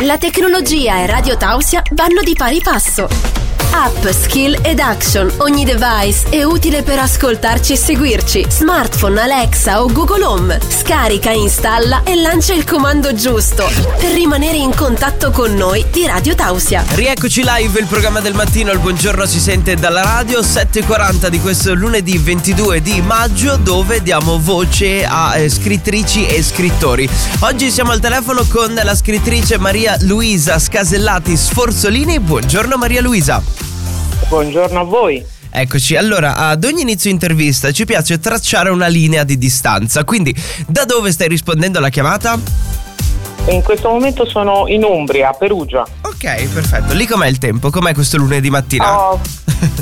La tecnologia e Radio Tausia vanno di pari passo. App, skill ed action. Ogni device è utile per ascoltarci e seguirci. Smartphone, Alexa o Google Home. Scarica, installa e lancia il comando giusto per rimanere in contatto con noi di Radio Tausia. Rieccoci live, il programma del mattino. Il buongiorno si sente dalla radio 7.40 di questo lunedì 22 di maggio dove diamo voce a eh, scrittrici e scrittori. Oggi siamo al telefono con la scrittrice Maria Luisa Scasellati Sforzolini. Buongiorno Maria Luisa. Buongiorno a voi. Eccoci, allora ad ogni inizio intervista ci piace tracciare una linea di distanza, quindi da dove stai rispondendo alla chiamata? In questo momento sono in Umbria, a Perugia. Ok, perfetto. Lì com'è il tempo? Com'è questo lunedì mattina? Oh,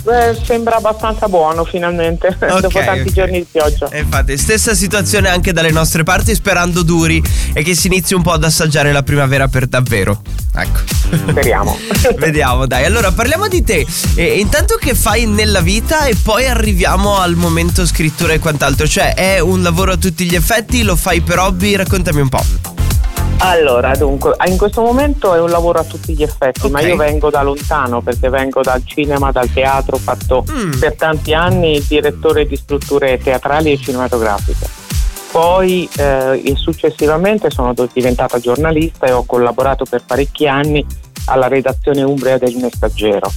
beh, sembra abbastanza buono finalmente, okay, dopo tanti okay. giorni di pioggia. E infatti, stessa situazione anche dalle nostre parti, sperando duri e che si inizi un po' ad assaggiare la primavera per davvero. Ecco. Speriamo. Vediamo, dai. Allora, parliamo di te. E, intanto che fai nella vita e poi arriviamo al momento scrittura e quant'altro. Cioè, è un lavoro a tutti gli effetti, lo fai per hobby? Raccontami un po'. Allora, dunque, in questo momento è un lavoro a tutti gli effetti, okay. ma io vengo da lontano perché vengo dal cinema, dal teatro, ho fatto mm. per tanti anni il direttore di strutture teatrali e cinematografiche. Poi eh, successivamente sono diventata giornalista e ho collaborato per parecchi anni alla redazione Umbria del Messaggero.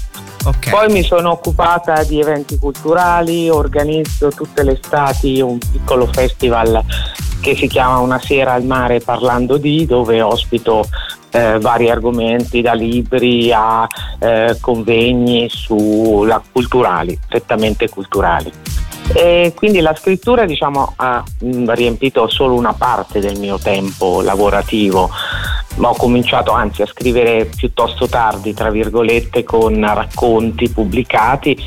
Okay. Poi mi sono occupata di eventi culturali, organizzo tutte le estati un piccolo festival che si chiama Una sera al mare parlando di, dove ospito eh, vari argomenti da libri a eh, convegni sulla culturali, prettamente culturali. E quindi la scrittura diciamo, ha mh, riempito solo una parte del mio tempo lavorativo, ma ho cominciato anzi a scrivere piuttosto tardi, tra virgolette, con racconti pubblicati.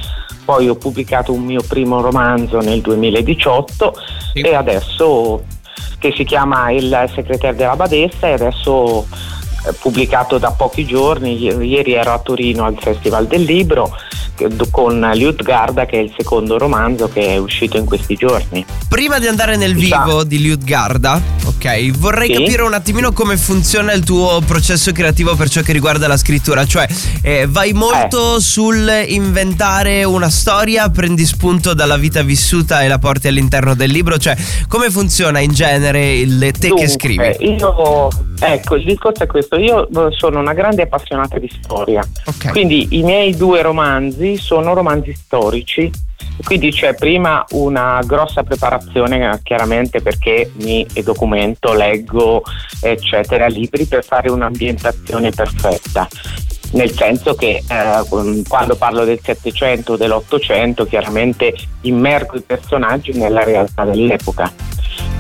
Poi ho pubblicato un mio primo romanzo nel 2018 sì. e adesso che si chiama Il segretario della badessa e adesso eh, pubblicato da pochi giorni, ieri ero a Torino al Festival del Libro con Liutgarda che è il secondo romanzo che è uscito in questi giorni. Prima di andare nel vivo di Liutgarda, ok, vorrei sì? capire un attimino come funziona il tuo processo creativo per ciò che riguarda la scrittura, cioè eh, vai molto eh. sul inventare una storia, prendi spunto dalla vita vissuta e la porti all'interno del libro, cioè come funziona in genere il te Dunque, che scrivi? Io, ecco, il discorso è questo, io sono una grande appassionata di storia, okay. quindi i miei due romanzi sono romanzi storici, quindi c'è prima una grossa preparazione chiaramente perché mi documento, leggo eccetera libri per fare un'ambientazione perfetta nel senso che eh, quando parlo del Settecento o dell'Ottocento chiaramente immergo i personaggi nella realtà dell'epoca.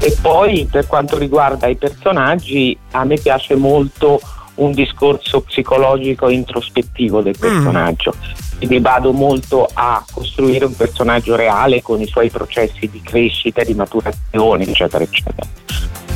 E poi per quanto riguarda i personaggi a me piace molto un discorso psicologico introspettivo del mm. personaggio. Mm quindi vado molto a costruire un personaggio reale con i suoi processi di crescita, di maturazione, eccetera, eccetera.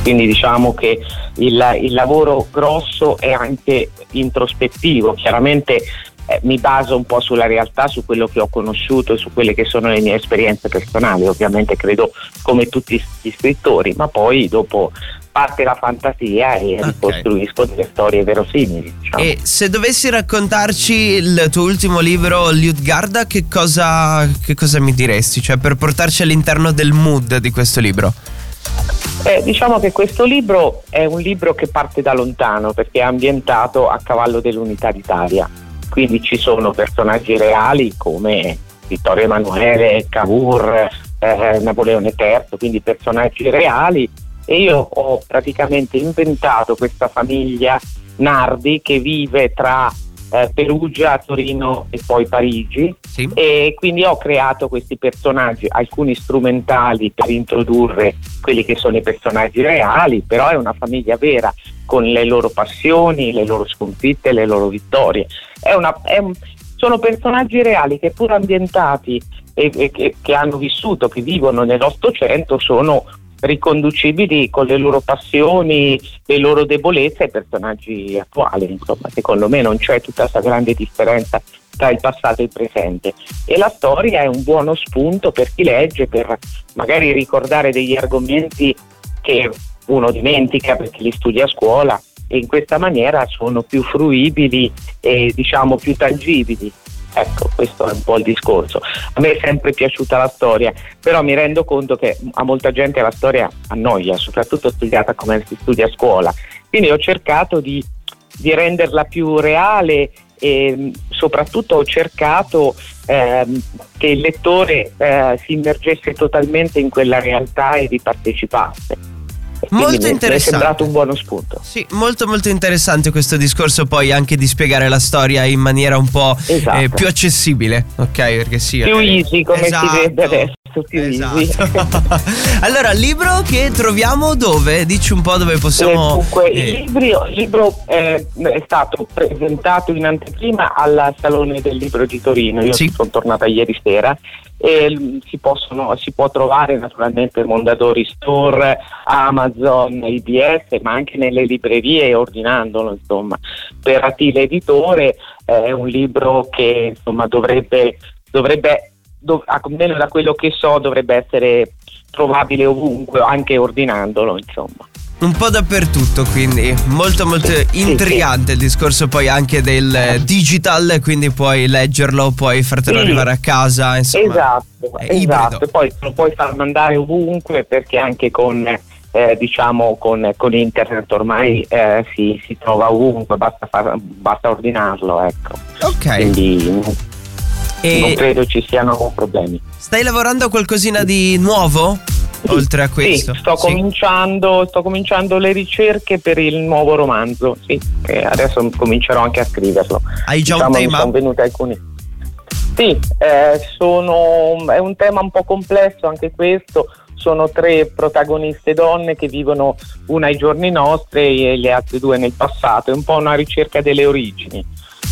Quindi diciamo che il, il lavoro grosso è anche introspettivo, chiaramente eh, mi baso un po' sulla realtà, su quello che ho conosciuto su quelle che sono le mie esperienze personali, ovviamente credo come tutti gli scrittori, ma poi dopo parte la fantasia e okay. ricostruisco delle storie verosimili. Diciamo. E se dovessi raccontarci il tuo ultimo libro, Liutgarda, che cosa, che cosa mi diresti? Cioè per portarci all'interno del mood di questo libro? Eh, diciamo che questo libro è un libro che parte da lontano perché è ambientato a cavallo dell'unità d'Italia, quindi ci sono personaggi reali come Vittorio Emanuele, Cavour, eh, Napoleone III, quindi personaggi reali. E io ho praticamente inventato questa famiglia Nardi che vive tra eh, Perugia, Torino e poi Parigi sì. e quindi ho creato questi personaggi, alcuni strumentali per introdurre quelli che sono i personaggi reali, però è una famiglia vera con le loro passioni, le loro sconfitte, le loro vittorie. È una, è un, sono personaggi reali che pur ambientati e, e che, che hanno vissuto, che vivono nell'Ottocento, sono riconducibili con le loro passioni, le loro debolezze ai personaggi attuali. Insomma, secondo me non c'è tutta questa grande differenza tra il passato e il presente. E la storia è un buono spunto per chi legge, per magari ricordare degli argomenti che uno dimentica perché li studia a scuola e in questa maniera sono più fruibili e diciamo più tangibili. Ecco, questo è un po' il discorso. A me è sempre piaciuta la storia, però mi rendo conto che a molta gente la storia annoia, soprattutto studiata come si studia a scuola. Quindi ho cercato di, di renderla più reale e soprattutto ho cercato ehm, che il lettore eh, si immergesse totalmente in quella realtà e vi partecipasse molto interessante. Mi è sembrato un buono spunto. Sì, molto molto interessante questo discorso poi anche di spiegare la storia in maniera un po' eh, esatto. eh, più accessibile, ok? Perché sì, più eh, easy come esatto. si vede adesso. Più esatto. easy. allora, libro che troviamo dove? Dici un po' dove possiamo. Dunque, eh. il libro, il libro è stato presentato in anteprima al Salone del Libro di Torino. Io sì. sono tornata ieri sera e si, possono, si può trovare naturalmente Mondadori Store, Amazon, IBS, ma anche nelle librerie ordinandolo, insomma. Per Attile Editore è un libro che insomma, dovrebbe, dovrebbe dov- almeno da quello che so, dovrebbe essere trovabile ovunque, anche ordinandolo, insomma un po' dappertutto, quindi molto molto intrigante il discorso poi anche del digital, quindi puoi leggerlo, puoi fartelo sì. arrivare a casa, insomma. Esatto, esatto. poi lo puoi far mandare ovunque perché anche con eh, diciamo con, con, internet ormai eh, si, si, trova ovunque, basta, far, basta ordinarlo, ecco. Ok. Quindi e non credo ci siano problemi. Stai lavorando a qualcosina di nuovo? oltre a questo? Sì, sto, sì. Cominciando, sto cominciando le ricerche per il nuovo romanzo, sì, adesso comincerò anche a scriverlo. Hai già diciamo, un tema? Sono venuti alcuni. Sì, eh, sono, è un tema un po' complesso anche questo, sono tre protagoniste donne che vivono una ai giorni nostri e le altre due nel passato, è un po' una ricerca delle origini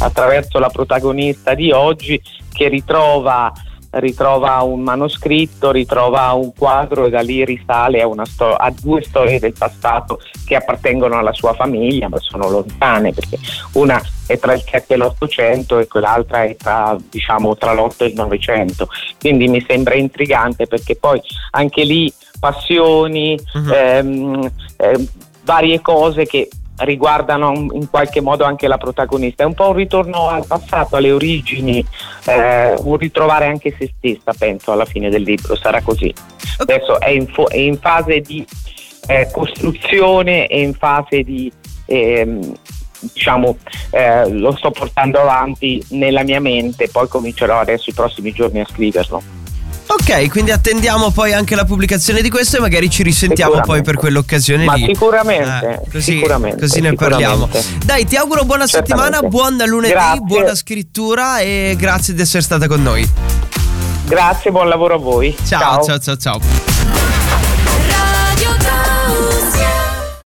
attraverso la protagonista di oggi che ritrova ritrova un manoscritto, ritrova un quadro e da lì risale a, sto- a, due storie del passato che appartengono alla sua famiglia ma sono lontane perché una è tra il 7 e l'800 e quell'altra è tra, diciamo, tra l'8 e il 900. Quindi mi sembra intrigante perché poi anche lì passioni, uh-huh. ehm, eh, varie cose che riguardano in qualche modo anche la protagonista. È un po' un ritorno al passato, alle origini, eh, un ritrovare anche se stessa, penso, alla fine del libro, sarà così. Adesso è in, fo- è in fase di eh, costruzione, è in fase di... Ehm, diciamo eh, lo sto portando avanti nella mia mente poi comincerò adesso i prossimi giorni a scriverlo Ok, quindi attendiamo poi anche la pubblicazione di questo e magari ci risentiamo poi per quell'occasione Ma lì. Sicuramente, eh, così, sicuramente, così ne parliamo. Dai, ti auguro buona Certamente. settimana, buon lunedì, grazie. buona scrittura e grazie di essere stata con noi. Grazie, buon lavoro a voi. ciao, ciao, ciao. ciao. ciao.